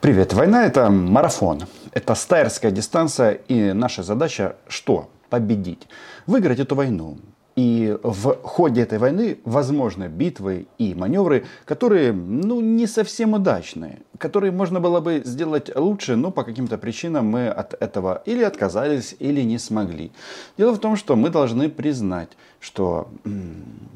Привет. Война это марафон. Это стайерская дистанция. И наша задача что? Победить. Выиграть эту войну. И в ходе этой войны возможны битвы и маневры, которые ну, не совсем удачные, которые можно было бы сделать лучше, но по каким-то причинам мы от этого или отказались, или не смогли. Дело в том, что мы должны признать, что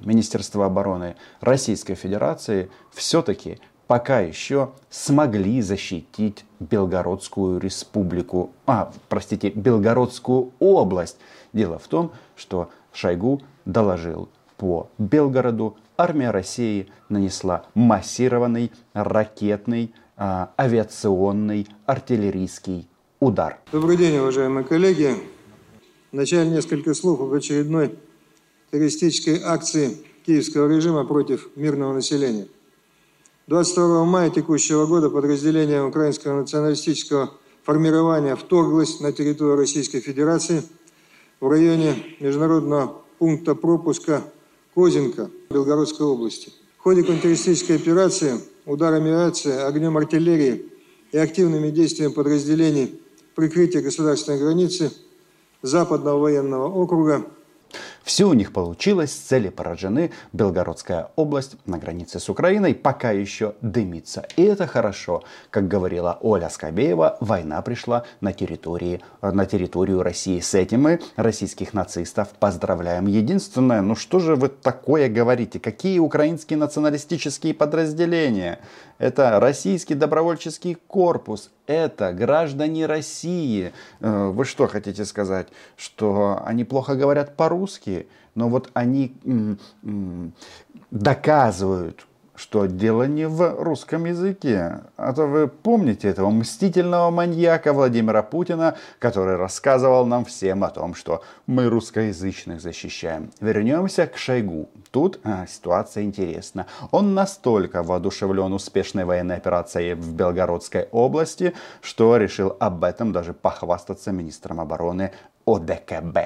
Министерство обороны Российской Федерации все-таки пока еще смогли защитить Белгородскую республику, а, простите, Белгородскую область. Дело в том, что Шойгу доложил по Белгороду, армия России нанесла массированный ракетный, а, авиационный, артиллерийский удар. Добрый день, уважаемые коллеги. Вначале несколько слов об очередной террористической акции киевского режима против мирного населения. 22 мая текущего года подразделение украинского националистического формирования вторглось на территорию Российской Федерации в районе международного пункта пропуска Козинка Белгородской области. В ходе контртеррористической операции ударами авиации, огнем артиллерии и активными действиями подразделений прикрытия государственной границы Западного военного округа все у них получилось, цели поражены. Белгородская область на границе с Украиной пока еще дымится. И это хорошо. Как говорила Оля Скобеева, война пришла на, территории, на территорию России. С этим мы российских нацистов поздравляем. Единственное, ну что же вы такое говорите? Какие украинские националистические подразделения? Это российский добровольческий корпус. Это граждане России. Э, вы что хотите сказать? Что они плохо говорят по-русски? Но вот они доказывают что дело не в русском языке. А то вы помните этого мстительного маньяка Владимира Путина, который рассказывал нам всем о том, что мы русскоязычных защищаем. Вернемся к Шойгу. Тут а, ситуация интересна. Он настолько воодушевлен успешной военной операцией в Белгородской области, что решил об этом даже похвастаться министром обороны ОДКБ.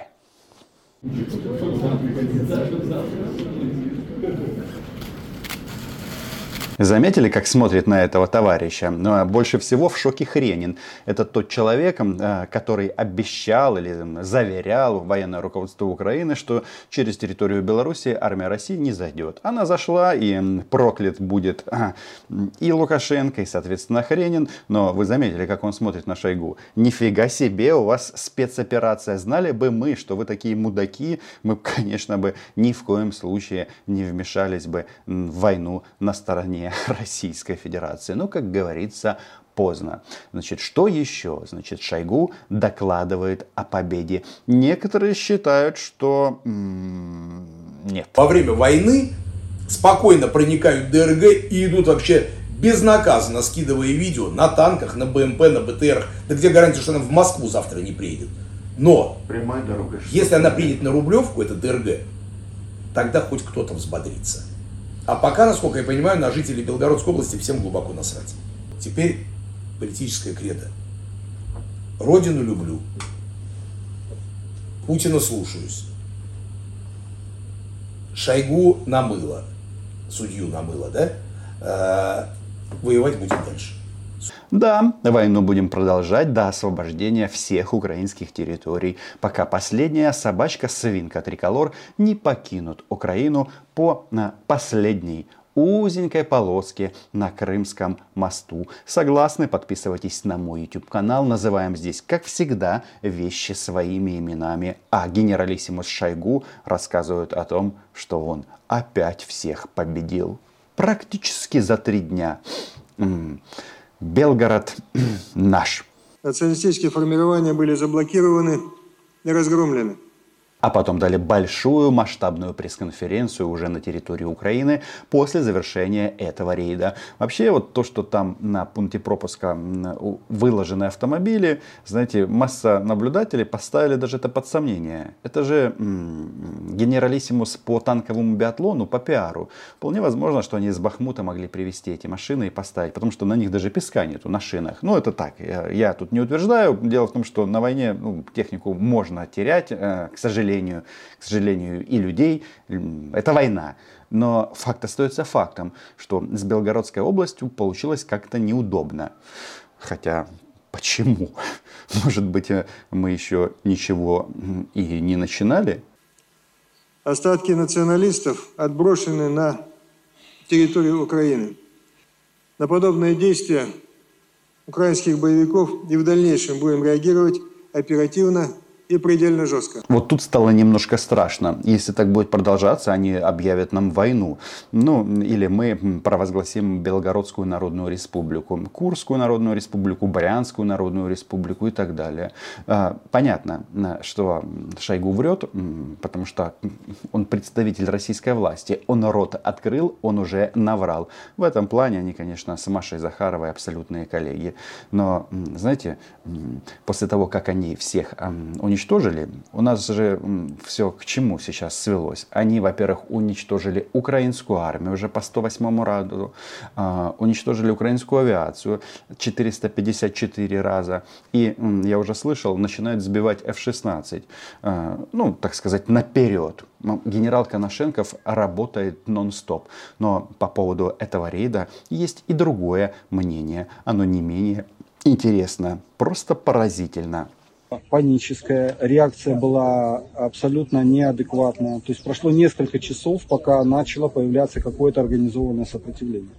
Заметили, как смотрит на этого товарища? Но ну, а больше всего в шоке Хренин. Это тот человек, э, который обещал или заверял военное руководство Украины, что через территорию Беларуси армия России не зайдет. Она зашла и проклят будет а, и Лукашенко, и, соответственно, Хренин. Но вы заметили, как он смотрит на Шойгу. Нифига себе, у вас спецоперация. Знали бы мы, что вы такие мудаки, мы, конечно, бы ни в коем случае не вмешались бы в войну на стороне Российской Федерации. Но, как говорится, поздно. Значит, что еще? Значит, Шойгу докладывает о победе. Некоторые считают, что нет. Во время войны спокойно проникают в ДРГ и идут вообще безнаказанно, скидывая видео на танках, на БМП, на БТР. Да где гарантия, что она в Москву завтра не приедет? Но, Прямая дорога. если она приедет на Рублевку, это ДРГ, тогда хоть кто-то взбодрится. А пока, насколько я понимаю, на жителей Белгородской области всем глубоко насрать. Теперь политическая кредо. Родину люблю. Путина слушаюсь. Шойгу намыло. Судью намыло, да? А, воевать будем дальше. Да, войну будем продолжать до освобождения всех украинских территорий, пока последняя собачка-свинка Триколор не покинут Украину по последней узенькой полоске на Крымском мосту. Согласны? Подписывайтесь на мой YouTube канал. Называем здесь, как всегда, вещи своими именами. А генералиссимус Шойгу рассказывает о том, что он опять всех победил. Практически за три дня. Белгород наш. Националистические формирования были заблокированы и разгромлены а потом дали большую масштабную пресс-конференцию уже на территории Украины после завершения этого рейда. Вообще вот то, что там на пункте пропуска выложены автомобили, знаете, масса наблюдателей поставили даже это под сомнение. Это же м- генералиссимус по танковому биатлону, по пиару. Вполне возможно, что они из Бахмута могли привезти эти машины и поставить, потому что на них даже песка нету на шинах. Ну это так, я, я тут не утверждаю. Дело в том, что на войне ну, технику можно терять, э, к сожалению сожалению, к сожалению, и людей. Это война. Но факт остается фактом, что с Белгородской областью получилось как-то неудобно. Хотя, почему? Может быть, э, мы еще ничего и не начинали? Остатки националистов отброшены на территорию Украины. На подобные действия украинских боевиков и в дальнейшем будем реагировать оперативно и предельно жестко. Вот тут стало немножко страшно. Если так будет продолжаться, они объявят нам войну. Ну, или мы провозгласим Белгородскую Народную Республику, Курскую Народную Республику, Брянскую Народную Республику и так далее. А, понятно, что Шойгу врет, потому что он представитель российской власти. Он рот открыл, он уже наврал. В этом плане они, конечно, с Машей Захаровой абсолютные коллеги. Но, знаете, после того, как они всех уничтожили, уничтожили, у нас же все к чему сейчас свелось. Они, во-первых, уничтожили украинскую армию уже по 108 разу, э, уничтожили украинскую авиацию 454 раза. И, я уже слышал, начинают сбивать F-16, э, ну, так сказать, наперед. Генерал Коношенков работает нон-стоп. Но по поводу этого рейда есть и другое мнение. Оно не менее интересно, просто поразительно паническая, реакция была абсолютно неадекватная. То есть прошло несколько часов, пока начало появляться какое-то организованное сопротивление.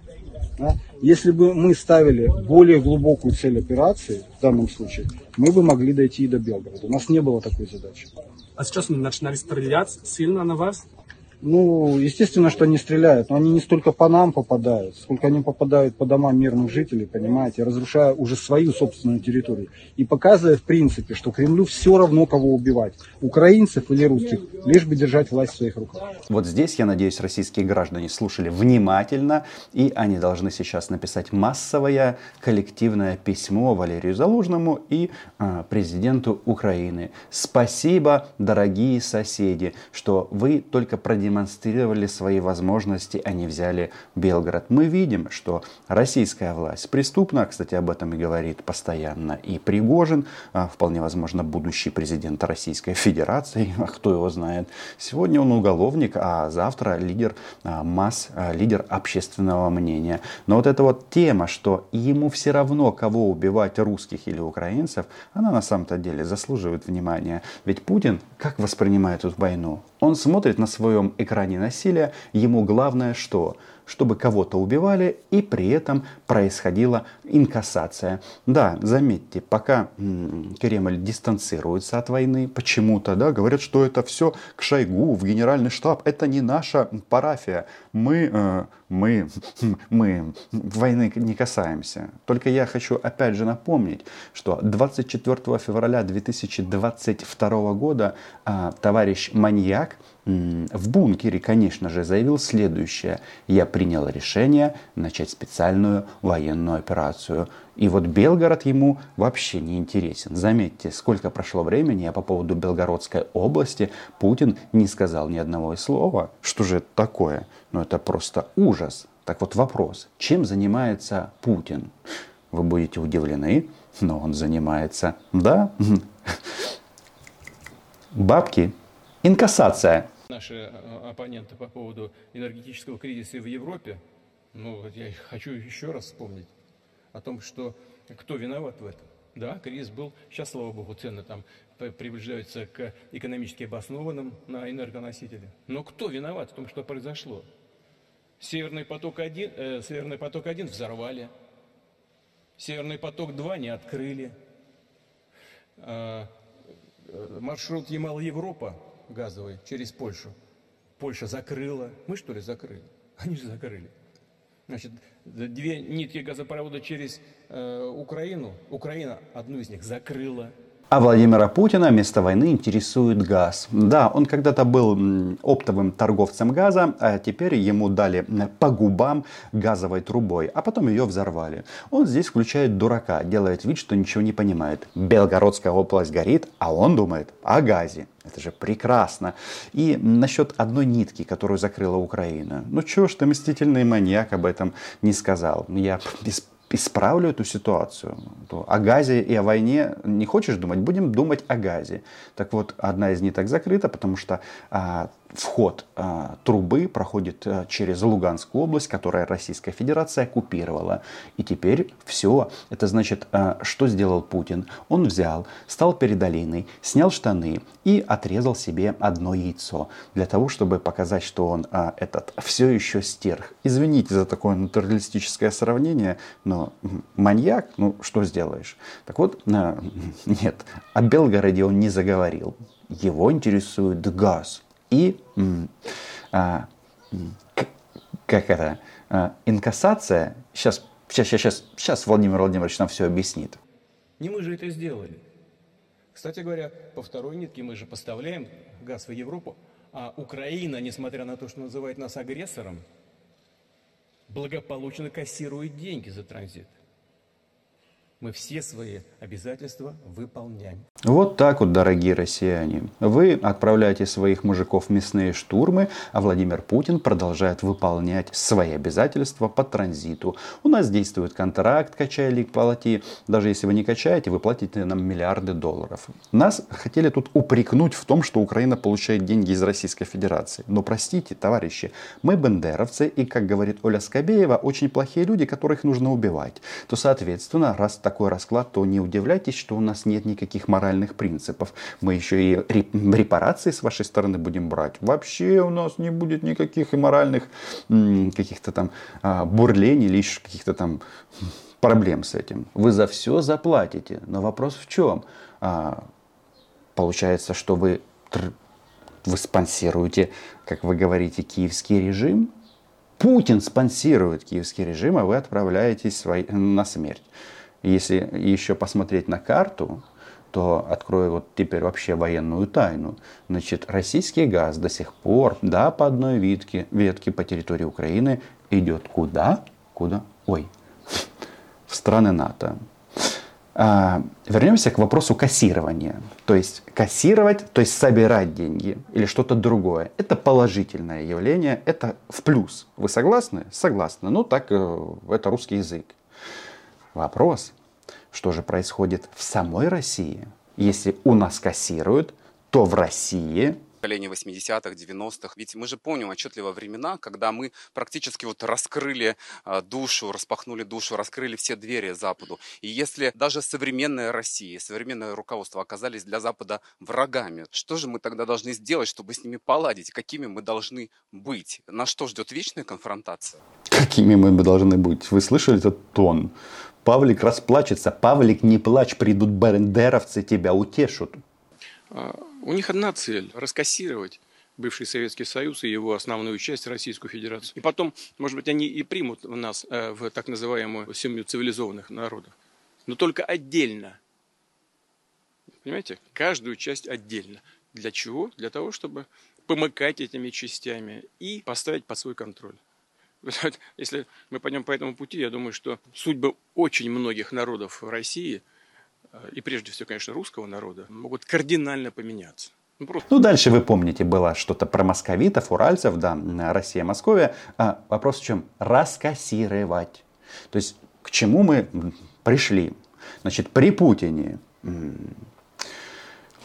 Да? Если бы мы ставили более глубокую цель операции, в данном случае, мы бы могли дойти и до Белгорода. У нас не было такой задачи. А сейчас начинали стрелять сильно на вас? Ну, естественно, что они стреляют, но они не столько по нам попадают, сколько они попадают по домам мирных жителей, понимаете, разрушая уже свою собственную территорию. И показывая, в принципе, что Кремлю все равно, кого убивать, украинцев или русских, лишь бы держать власть в своих руках. Вот здесь, я надеюсь, российские граждане слушали внимательно, и они должны сейчас написать массовое коллективное письмо Валерию Залужному и э, президенту Украины. Спасибо, дорогие соседи, что вы только продемонстрировали продемонстрировали свои возможности, они взяли Белгород. Мы видим, что российская власть преступна, кстати, об этом и говорит постоянно и Пригожин, а, вполне возможно, будущий президент Российской Федерации, а кто его знает. Сегодня он уголовник, а завтра лидер а, масс, лидер общественного мнения. Но вот эта вот тема, что ему все равно, кого убивать, русских или украинцев, она на самом-то деле заслуживает внимания. Ведь Путин как воспринимает эту войну? Он смотрит на своем экране насилия, ему главное что? Чтобы кого-то убивали и при этом происходила инкассация. Да, заметьте, пока Кремль дистанцируется от войны, почему-то, да, говорят, что это все к Шойгу, в генеральный штаб, это не наша парафия. Мы, э, мы, мы войны не касаемся. Только я хочу опять же напомнить, что 24 февраля 2022 года э, товарищ маньяк в бункере, конечно же, заявил следующее. Я принял решение начать специальную военную операцию. И вот Белгород ему вообще не интересен. Заметьте, сколько прошло времени, а по поводу Белгородской области Путин не сказал ни одного слова. Что же это такое? Ну это просто ужас. Так вот вопрос, чем занимается Путин? Вы будете удивлены, но он занимается, да, бабки Инкассация. Наши э, оппоненты по поводу энергетического кризиса в Европе, ну, я хочу еще раз вспомнить о том, что кто виноват в этом. Да, кризис был, сейчас, слава богу, цены там приближаются к экономически обоснованным на энергоносители. Но кто виноват в том, что произошло? Северный поток-1 э, Северный поток 1 взорвали, Северный поток-2 не открыли, э, э маршрут Ямал-Европа газовый через Польшу. Польша закрыла. Мы что ли закрыли? Они же закрыли. Значит, две нитки газопровода через э, Украину. Украина одну из них закрыла. А Владимира Путина вместо войны интересует газ. Да, он когда-то был оптовым торговцем газа, а теперь ему дали по губам газовой трубой, а потом ее взорвали. Он здесь включает дурака, делает вид, что ничего не понимает. Белгородская область горит, а он думает о газе. Это же прекрасно. И насчет одной нитки, которую закрыла Украина. Ну чего ж ты, мстительный маньяк, об этом не сказал. Я исправлю эту ситуацию. То о газе и о войне не хочешь думать, будем думать о газе. Так вот, одна из ниток закрыта, потому что а, вход э, трубы проходит э, через Луганскую область, которая Российская Федерация оккупировала. И теперь все. Это значит, э, что сделал Путин? Он взял, стал перед долиной, снял штаны и отрезал себе одно яйцо. Для того, чтобы показать, что он э, этот все еще стерх. Извините за такое натуралистическое сравнение, но маньяк, ну что сделаешь? Так вот, э, нет, о Белгороде он не заговорил. Его интересует газ и а, как это, а, инкассация, сейчас, сейчас, сейчас, сейчас Владимир Владимирович нам все объяснит. Не мы же это сделали. Кстати говоря, по второй нитке мы же поставляем газ в Европу, а Украина, несмотря на то, что называет нас агрессором, благополучно кассирует деньги за транзит мы все свои обязательства выполняем. Вот так вот, дорогие россияне. Вы отправляете своих мужиков в мясные штурмы, а Владимир Путин продолжает выполнять свои обязательства по транзиту. У нас действует контракт «Качай или плати». Даже если вы не качаете, вы платите нам миллиарды долларов. Нас хотели тут упрекнуть в том, что Украина получает деньги из Российской Федерации. Но простите, товарищи, мы бендеровцы и, как говорит Оля Скобеева, очень плохие люди, которых нужно убивать. То, соответственно, раз так такой расклад, то не удивляйтесь, что у нас нет никаких моральных принципов. Мы еще и репарации с вашей стороны будем брать. Вообще у нас не будет никаких и моральных каких-то там а, бурлений или каких-то там проблем с этим. Вы за все заплатите. Но вопрос в чем? А, получается, что вы, вы спонсируете, как вы говорите, киевский режим? Путин спонсирует киевский режим, а вы отправляетесь на смерть. Если еще посмотреть на карту, то открою вот теперь вообще военную тайну. Значит, российский газ до сих пор, да, по одной ветке, ветке по территории Украины идет куда? Куда? Ой, в страны НАТО. А, вернемся к вопросу кассирования. То есть кассировать, то есть собирать деньги или что-то другое. Это положительное явление, это в плюс. Вы согласны? Согласны. Ну так, э, это русский язык. Вопрос, что же происходит в самой России? Если у нас кассируют, то в России поколения 80-х, 90-х. Ведь мы же помним отчетливо времена, когда мы практически вот раскрыли а, душу, распахнули душу, раскрыли все двери Западу. И если даже современная Россия, современное руководство оказались для Запада врагами, что же мы тогда должны сделать, чтобы с ними поладить? Какими мы должны быть? Нас что ждет вечная конфронтация? Какими мы должны быть? Вы слышали этот тон? Павлик расплачется. Павлик, не плачь, придут бендеровцы, тебя утешут. А, у них одна цель – раскассировать бывший Советский Союз и его основную часть Российскую Федерацию. И потом, может быть, они и примут нас э, в так называемую семью цивилизованных народов. Но только отдельно. Понимаете? Каждую часть отдельно. Для чего? Для того, чтобы помыкать этими частями и поставить под свой контроль. Если мы пойдем по этому пути, я думаю, что судьбы очень многих народов в России, э, и прежде всего, конечно, русского народа, могут кардинально поменяться. Ну, просто... ну, дальше вы помните, было что-то про московитов, уральцев, да, Россия, Московия. А вопрос в чем? Раскассировать. То есть, к чему мы пришли? Значит, при Путине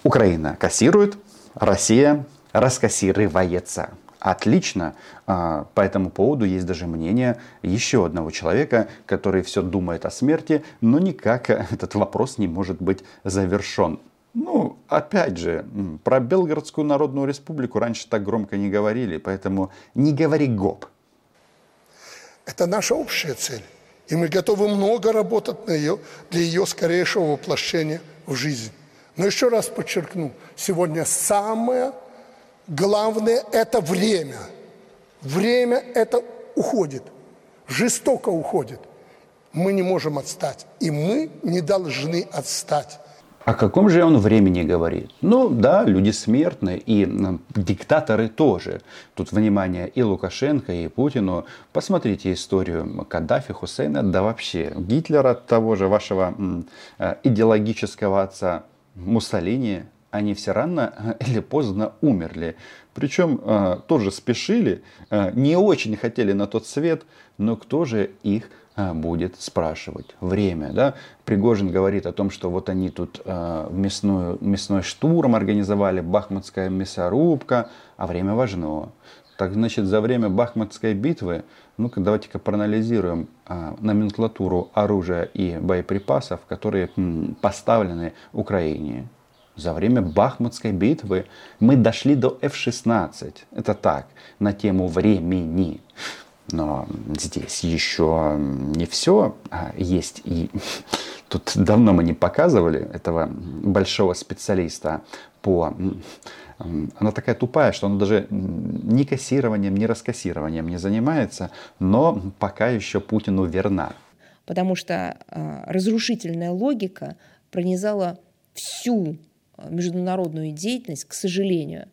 Украина кассирует, Россия раскассировается отлично. А, по этому поводу есть даже мнение еще одного человека, который все думает о смерти, но никак этот вопрос не может быть завершен. Ну, опять же, про Белгородскую Народную Республику раньше так громко не говорили, поэтому не говори гоп. Это наша общая цель. И мы готовы много работать на ее, для ее скорейшего воплощения в жизнь. Но еще раз подчеркну, сегодня самое Главное – это время. Время это уходит, жестоко уходит. Мы не можем отстать, и мы не должны отстать. О каком же он времени говорит? Ну да, люди смертны, и диктаторы тоже. Тут внимание и Лукашенко, и Путину. Посмотрите историю Каддафи, Хусейна, да вообще Гитлера, того же вашего э, идеологического отца Муссолини, они все рано или поздно умерли. Причем э, тоже спешили, э, не очень хотели на тот свет, но кто же их а, будет спрашивать. Время, да? Пригожин говорит о том, что вот они тут э, мясную, мясной штурм организовали, бахмутская мясорубка, а время важно. Так значит, за время Бахмутской битвы, ну-ка давайте-ка проанализируем а, номенклатуру оружия и боеприпасов, которые м, поставлены Украине. За время Бахмутской битвы мы дошли до F-16. Это так, на тему времени. Но здесь еще не все. А есть и... Тут давно мы не показывали этого большого специалиста по она такая тупая, что она даже ни кассированием, ни раскассированием не занимается, но пока еще Путину верна. Потому что э, разрушительная логика пронизала всю международную деятельность, к сожалению.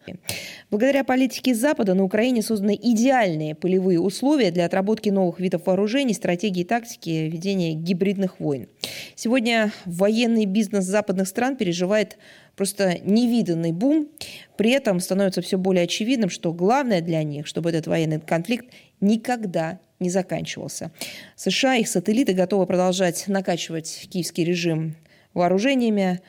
Благодаря политике Запада на Украине созданы идеальные полевые условия для отработки новых видов вооружений, стратегии и тактики ведения гибридных войн. Сегодня военный бизнес западных стран переживает просто невиданный бум. При этом становится все более очевидным, что главное для них, чтобы этот военный конфликт никогда не заканчивался. США, их сателлиты готовы продолжать накачивать киевский режим вооружениями,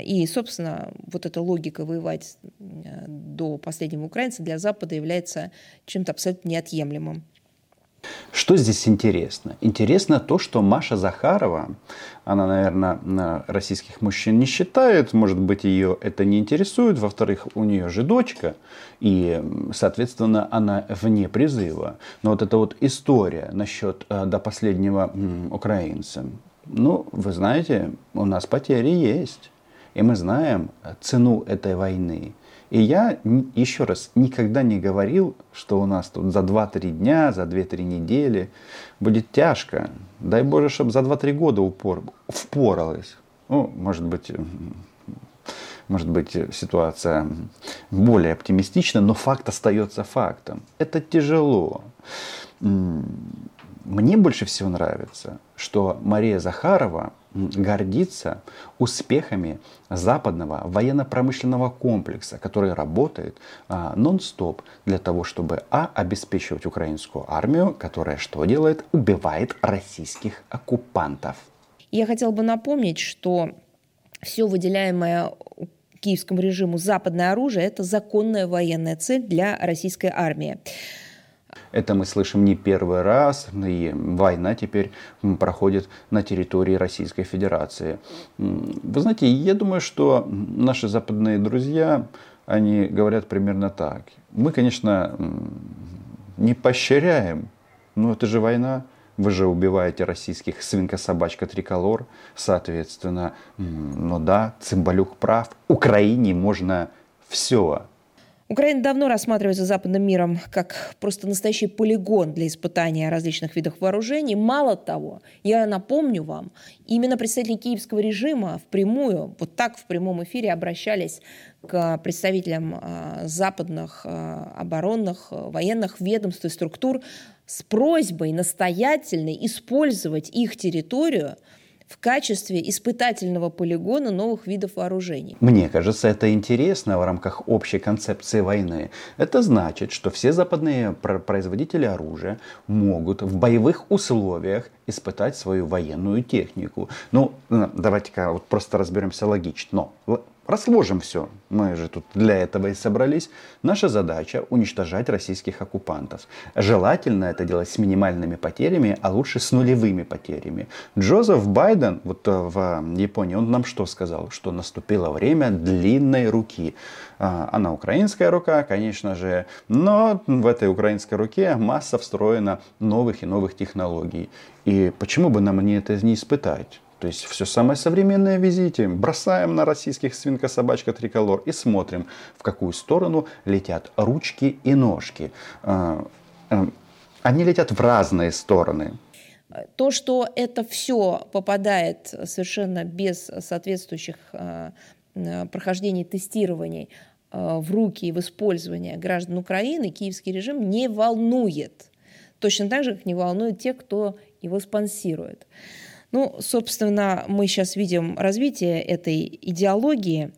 и, собственно, вот эта логика воевать до последнего украинца для Запада является чем-то абсолютно неотъемлемым. Что здесь интересно? Интересно то, что Маша Захарова, она, наверное, российских мужчин не считает, может быть, ее это не интересует. Во-вторых, у нее же дочка, и, соответственно, она вне призыва. Но вот эта вот история насчет э, до последнего украинца, ну, вы знаете, у нас потери есть. И мы знаем цену этой войны. И я, еще раз, никогда не говорил, что у нас тут за 2-3 дня, за 2-3 недели будет тяжко. Дай Боже, чтобы за 2-3 года упор, впоралось. Ну, может быть, может быть, ситуация более оптимистична, но факт остается фактом. Это тяжело. Мне больше всего нравится, что Мария Захарова гордится успехами западного военно-промышленного комплекса, который работает а, нон-стоп для того, чтобы а. обеспечивать украинскую армию, которая что делает? Убивает российских оккупантов. Я хотела бы напомнить, что все выделяемое киевскому режиму западное оружие – это законная военная цель для российской армии. Это мы слышим не первый раз, и война теперь проходит на территории Российской Федерации. Вы знаете, я думаю, что наши западные друзья, они говорят примерно так. Мы, конечно, не поощряем, но это же война. Вы же убиваете российских свинка-собачка триколор. Соответственно, ну да, Цымбалюк прав. Украине можно все. Украина давно рассматривается западным миром как просто настоящий полигон для испытания различных видов вооружений. Мало того, я напомню вам, именно представители киевского режима впрямую, вот так в прямом эфире обращались к представителям а, западных а, оборонных, военных ведомств и структур с просьбой настоятельной использовать их территорию – в качестве испытательного полигона новых видов вооружений. Мне кажется, это интересно в рамках общей концепции войны. Это значит, что все западные производители оружия могут в боевых условиях испытать свою военную технику. Ну, давайте-ка вот просто разберемся логично. Расложим все. Мы же тут для этого и собрались. Наша задача уничтожать российских оккупантов. Желательно это делать с минимальными потерями, а лучше с нулевыми потерями. Джозеф Байден вот э, в Японии, он нам что сказал? Что наступило время длинной руки. А, она украинская рука, конечно же, но в этой украинской руке масса встроена новых и новых технологий. И почему бы нам не это не испытать? То есть все самое современное везите, бросаем на российских свинка-собачка триколор и смотрим, в какую сторону летят ручки и ножки. А, а, они летят в разные стороны. То, что это все попадает совершенно без соответствующих а, прохождений тестирований в руки и в использование граждан Украины, киевский режим не волнует. Точно так же, как не волнует тех, кто его спонсирует. Ну, собственно, мы сейчас видим развитие этой идеологии.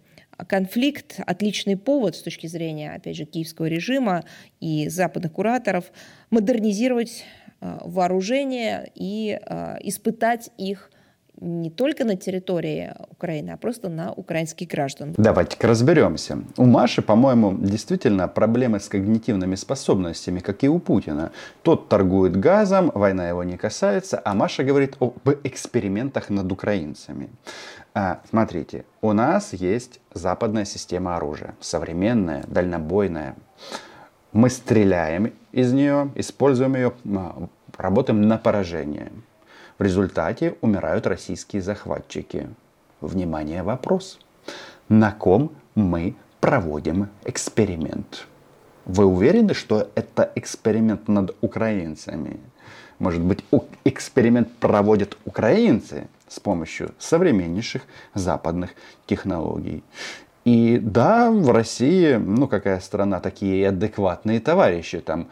Конфликт – отличный повод с точки зрения, опять же, киевского режима и западных кураторов модернизировать вооружения и испытать их не только на территории Украины, а просто на украинских граждан. Давайте-ка разберемся. У Маши, по-моему, действительно проблемы с когнитивными способностями, как и у Путина. Тот торгует газом, война его не касается, а Маша говорит об экспериментах над украинцами. А, смотрите, у нас есть западная система оружия, современная, дальнобойная. Мы стреляем из нее, используем ее, работаем на поражение. В результате умирают российские захватчики. Внимание, вопрос. На ком мы проводим эксперимент? Вы уверены, что это эксперимент над украинцами? Может быть, эксперимент проводят украинцы с помощью современнейших западных технологий. И да, в России, ну какая страна, такие адекватные товарищи, там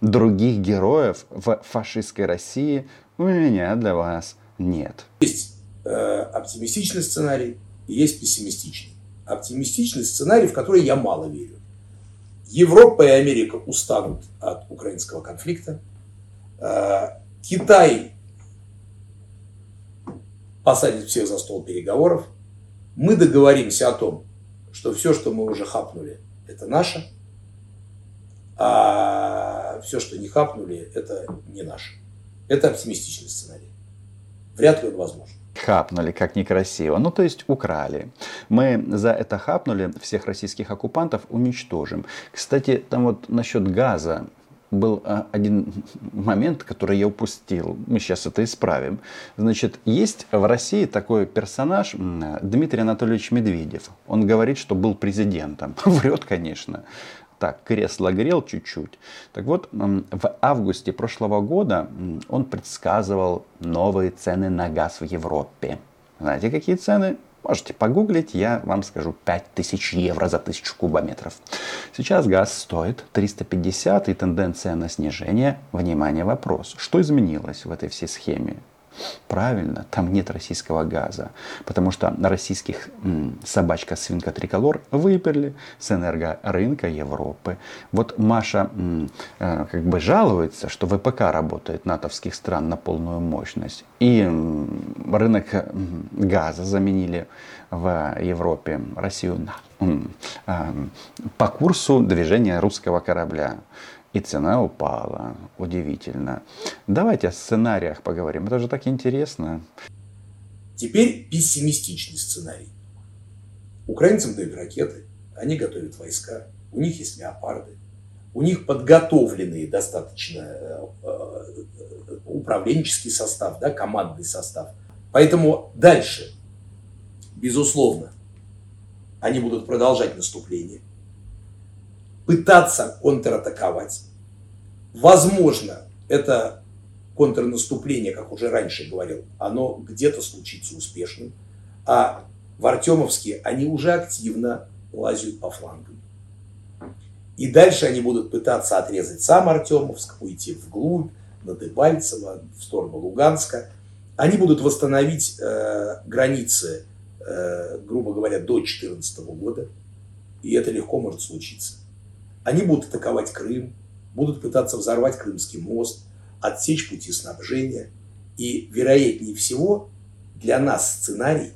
других героев в фашистской России у меня для вас нет. Есть э, оптимистичный сценарий есть пессимистичный. Оптимистичный сценарий, в который я мало верю. Европа и Америка устанут от украинского конфликта. Э, Китай посадит всех за стол переговоров. Мы договоримся о том, что все, что мы уже хапнули, это наше, а все, что не хапнули, это не наше. Это оптимистичный сценарий. Вряд ли он возможен. Хапнули, как некрасиво. Ну, то есть украли. Мы за это хапнули всех российских оккупантов уничтожим. Кстати, там вот насчет газа был а, один момент, который я упустил. Мы сейчас это исправим. Значит, есть в России такой персонаж Дмитрий Анатольевич Медведев. Он говорит, что был президентом. Врет, конечно так, кресло грел чуть-чуть. Так вот, в августе прошлого года он предсказывал новые цены на газ в Европе. Знаете, какие цены? Можете погуглить, я вам скажу 5000 евро за 1000 кубометров. Сейчас газ стоит 350 и тенденция на снижение. Внимание, вопрос. Что изменилось в этой всей схеме? Правильно, там нет российского газа, потому что российских собачка свинка триколор выперли с энергорынка Европы. Вот Маша э, как бы жалуется, что ВПК работает натовских стран на полную мощность. И рынок газа заменили в Европе Россию на, э, по курсу движения русского корабля и цена упала. Удивительно. Давайте о сценариях поговорим. Это же так интересно. Теперь пессимистичный сценарий. Украинцам дают ракеты, они готовят войска, у них есть леопарды, у них подготовленный достаточно э, э, управленческий состав, да, командный состав. Поэтому дальше, безусловно, они будут продолжать наступление пытаться контратаковать. Возможно, это контрнаступление, как уже раньше говорил, оно где-то случится успешным, а в Артемовске они уже активно лазят по флангам. И дальше они будут пытаться отрезать сам Артемовск, уйти вглубь, на Дебальцево, в сторону Луганска. Они будут восстановить э, границы, э, грубо говоря, до 2014 года. И это легко может случиться. Они будут атаковать Крым, будут пытаться взорвать Крымский мост, отсечь пути снабжения. И, вероятнее всего, для нас сценарий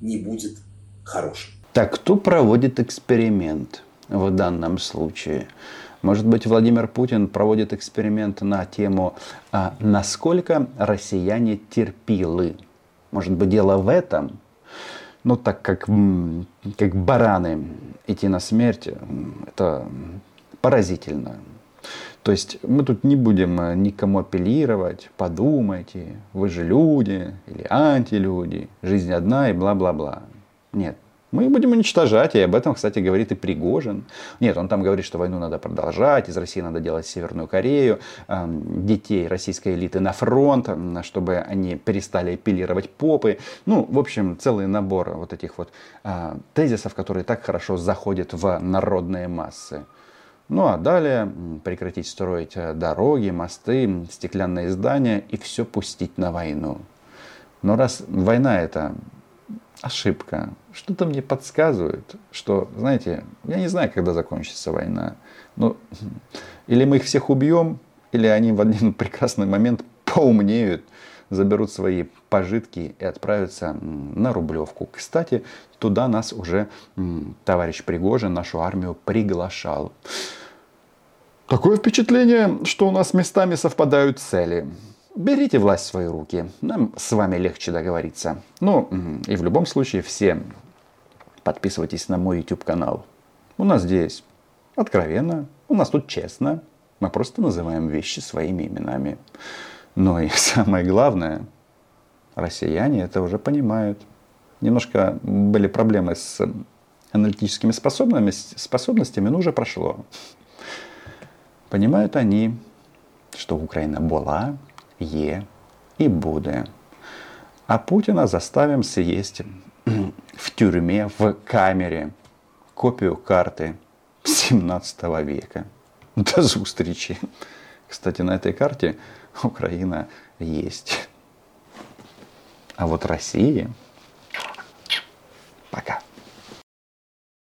не будет хорошим. Так кто проводит эксперимент в данном случае? Может быть, Владимир Путин проводит эксперимент на тему, а насколько россияне терпилы. Может быть, дело в этом? Ну, так как, как бараны идти на смерть, это поразительно. То есть мы тут не будем э, никому апеллировать, подумайте, вы же люди или антилюди, жизнь одна и бла-бла-бла. Нет, мы будем уничтожать, и об этом, кстати, говорит и Пригожин. Нет, он там говорит, что войну надо продолжать, из России надо делать Северную Корею, эм, детей российской элиты на фронт, чтобы они перестали эпилировать попы. Ну, в общем, целый набор вот этих вот э, тезисов, которые так хорошо заходят в народные массы. Ну а далее прекратить строить э, дороги, мосты, стеклянные здания и все пустить на войну. Но раз война это ошибка. Что-то мне подсказывает, что, знаете, я не знаю, когда закончится война. Ну, или мы их всех убьем, Или они в один прекрасный момент поумнеют, заберут свои пожитки и отправятся на Рублевку. Кстати, туда нас уже товарищ Пригожин, нашу армию, приглашал. Такое впечатление, что у нас местами совпадают цели. Берите власть в свои руки. Нам с вами легче договориться. Ну, и в любом случае все подписывайтесь на мой YouTube канал. У нас здесь откровенно, у нас тут честно. Мы просто называем вещи своими именами. Но и самое главное, россияне это уже понимают. Немножко были проблемы с аналитическими способностями, но уже прошло. Понимают они, что Украина была, є і буде. А Путина заставим съесть в тюрьме, в камере копию карты 17 века. До зустрічі. Кстати, на этой карте Украина есть. А вот Россия... Пока.